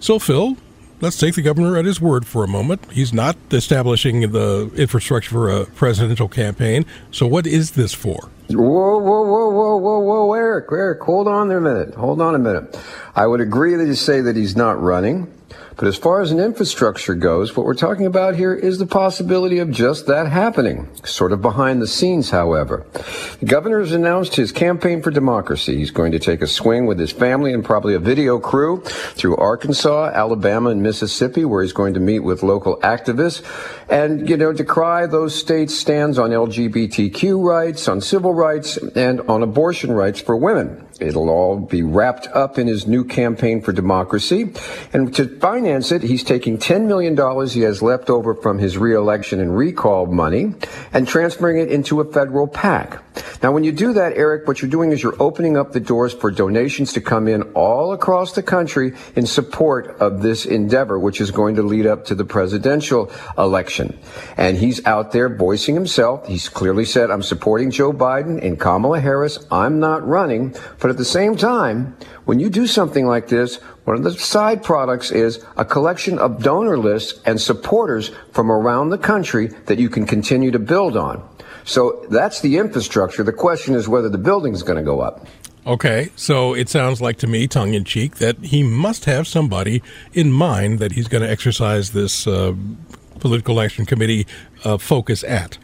So, Phil, let's take the governor at his word for a moment. He's not establishing the infrastructure for a presidential campaign. So, what is this for? Whoa, whoa, whoa, whoa, whoa, whoa, Eric, Eric, hold on there a minute. Hold on a minute. I would agree that you say that he's not running. But as far as an infrastructure goes, what we're talking about here is the possibility of just that happening. Sort of behind the scenes, however. The governor has announced his campaign for democracy. He's going to take a swing with his family and probably a video crew through Arkansas, Alabama, and Mississippi, where he's going to meet with local activists and, you know, decry those states' stands on LGBTQ rights, on civil rights, and on abortion rights for women. It'll all be wrapped up in his new campaign for democracy. And to finance it, he's taking $10 million he has left over from his reelection and recall money and transferring it into a federal PAC. Now, when you do that, Eric, what you're doing is you're opening up the doors for donations to come in all across the country in support of this endeavor, which is going to lead up to the presidential election. And he's out there voicing himself. He's clearly said, I'm supporting Joe Biden and Kamala Harris. I'm not running. But at the same time, when you do something like this, one of the side products is a collection of donor lists and supporters from around the country that you can continue to build on. So that's the infrastructure. The question is whether the building is going to go up. Okay, so it sounds like to me, tongue in cheek, that he must have somebody in mind that he's going to exercise this uh, political action committee uh, focus at.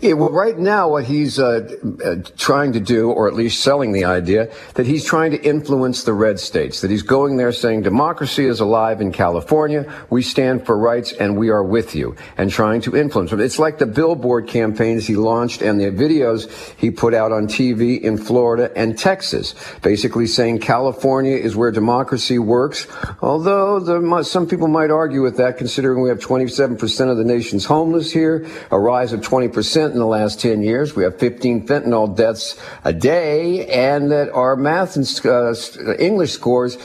Yeah, well, right now, what he's uh, uh, trying to do, or at least selling the idea, that he's trying to influence the red states, that he's going there saying democracy is alive in California, we stand for rights, and we are with you, and trying to influence them. It's like the billboard campaigns he launched and the videos he put out on TV in Florida and Texas, basically saying California is where democracy works, although there, some people might argue with that, considering we have 27% of the nation's homeless here, a rise of 20 percent in the last 10 years. We have 15 fentanyl deaths a day, and that our math and uh, English scores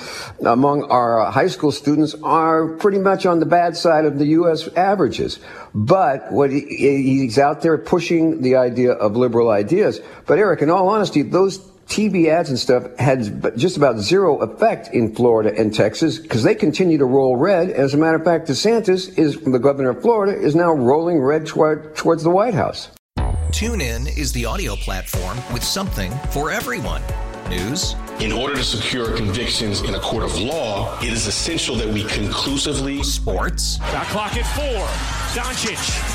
among our high school students are pretty much on the bad side of the U.S. averages. But what he, he's out there pushing the idea of liberal ideas. But Eric, in all honesty, those TV ads and stuff had just about zero effect in Florida and Texas because they continue to roll red. As a matter of fact, DeSantis is the governor of Florida is now rolling red toward, towards the White House. TuneIn is the audio platform with something for everyone. News. In order to secure convictions in a court of law, it is essential that we conclusively. Sports. Got clock at four. Doncic.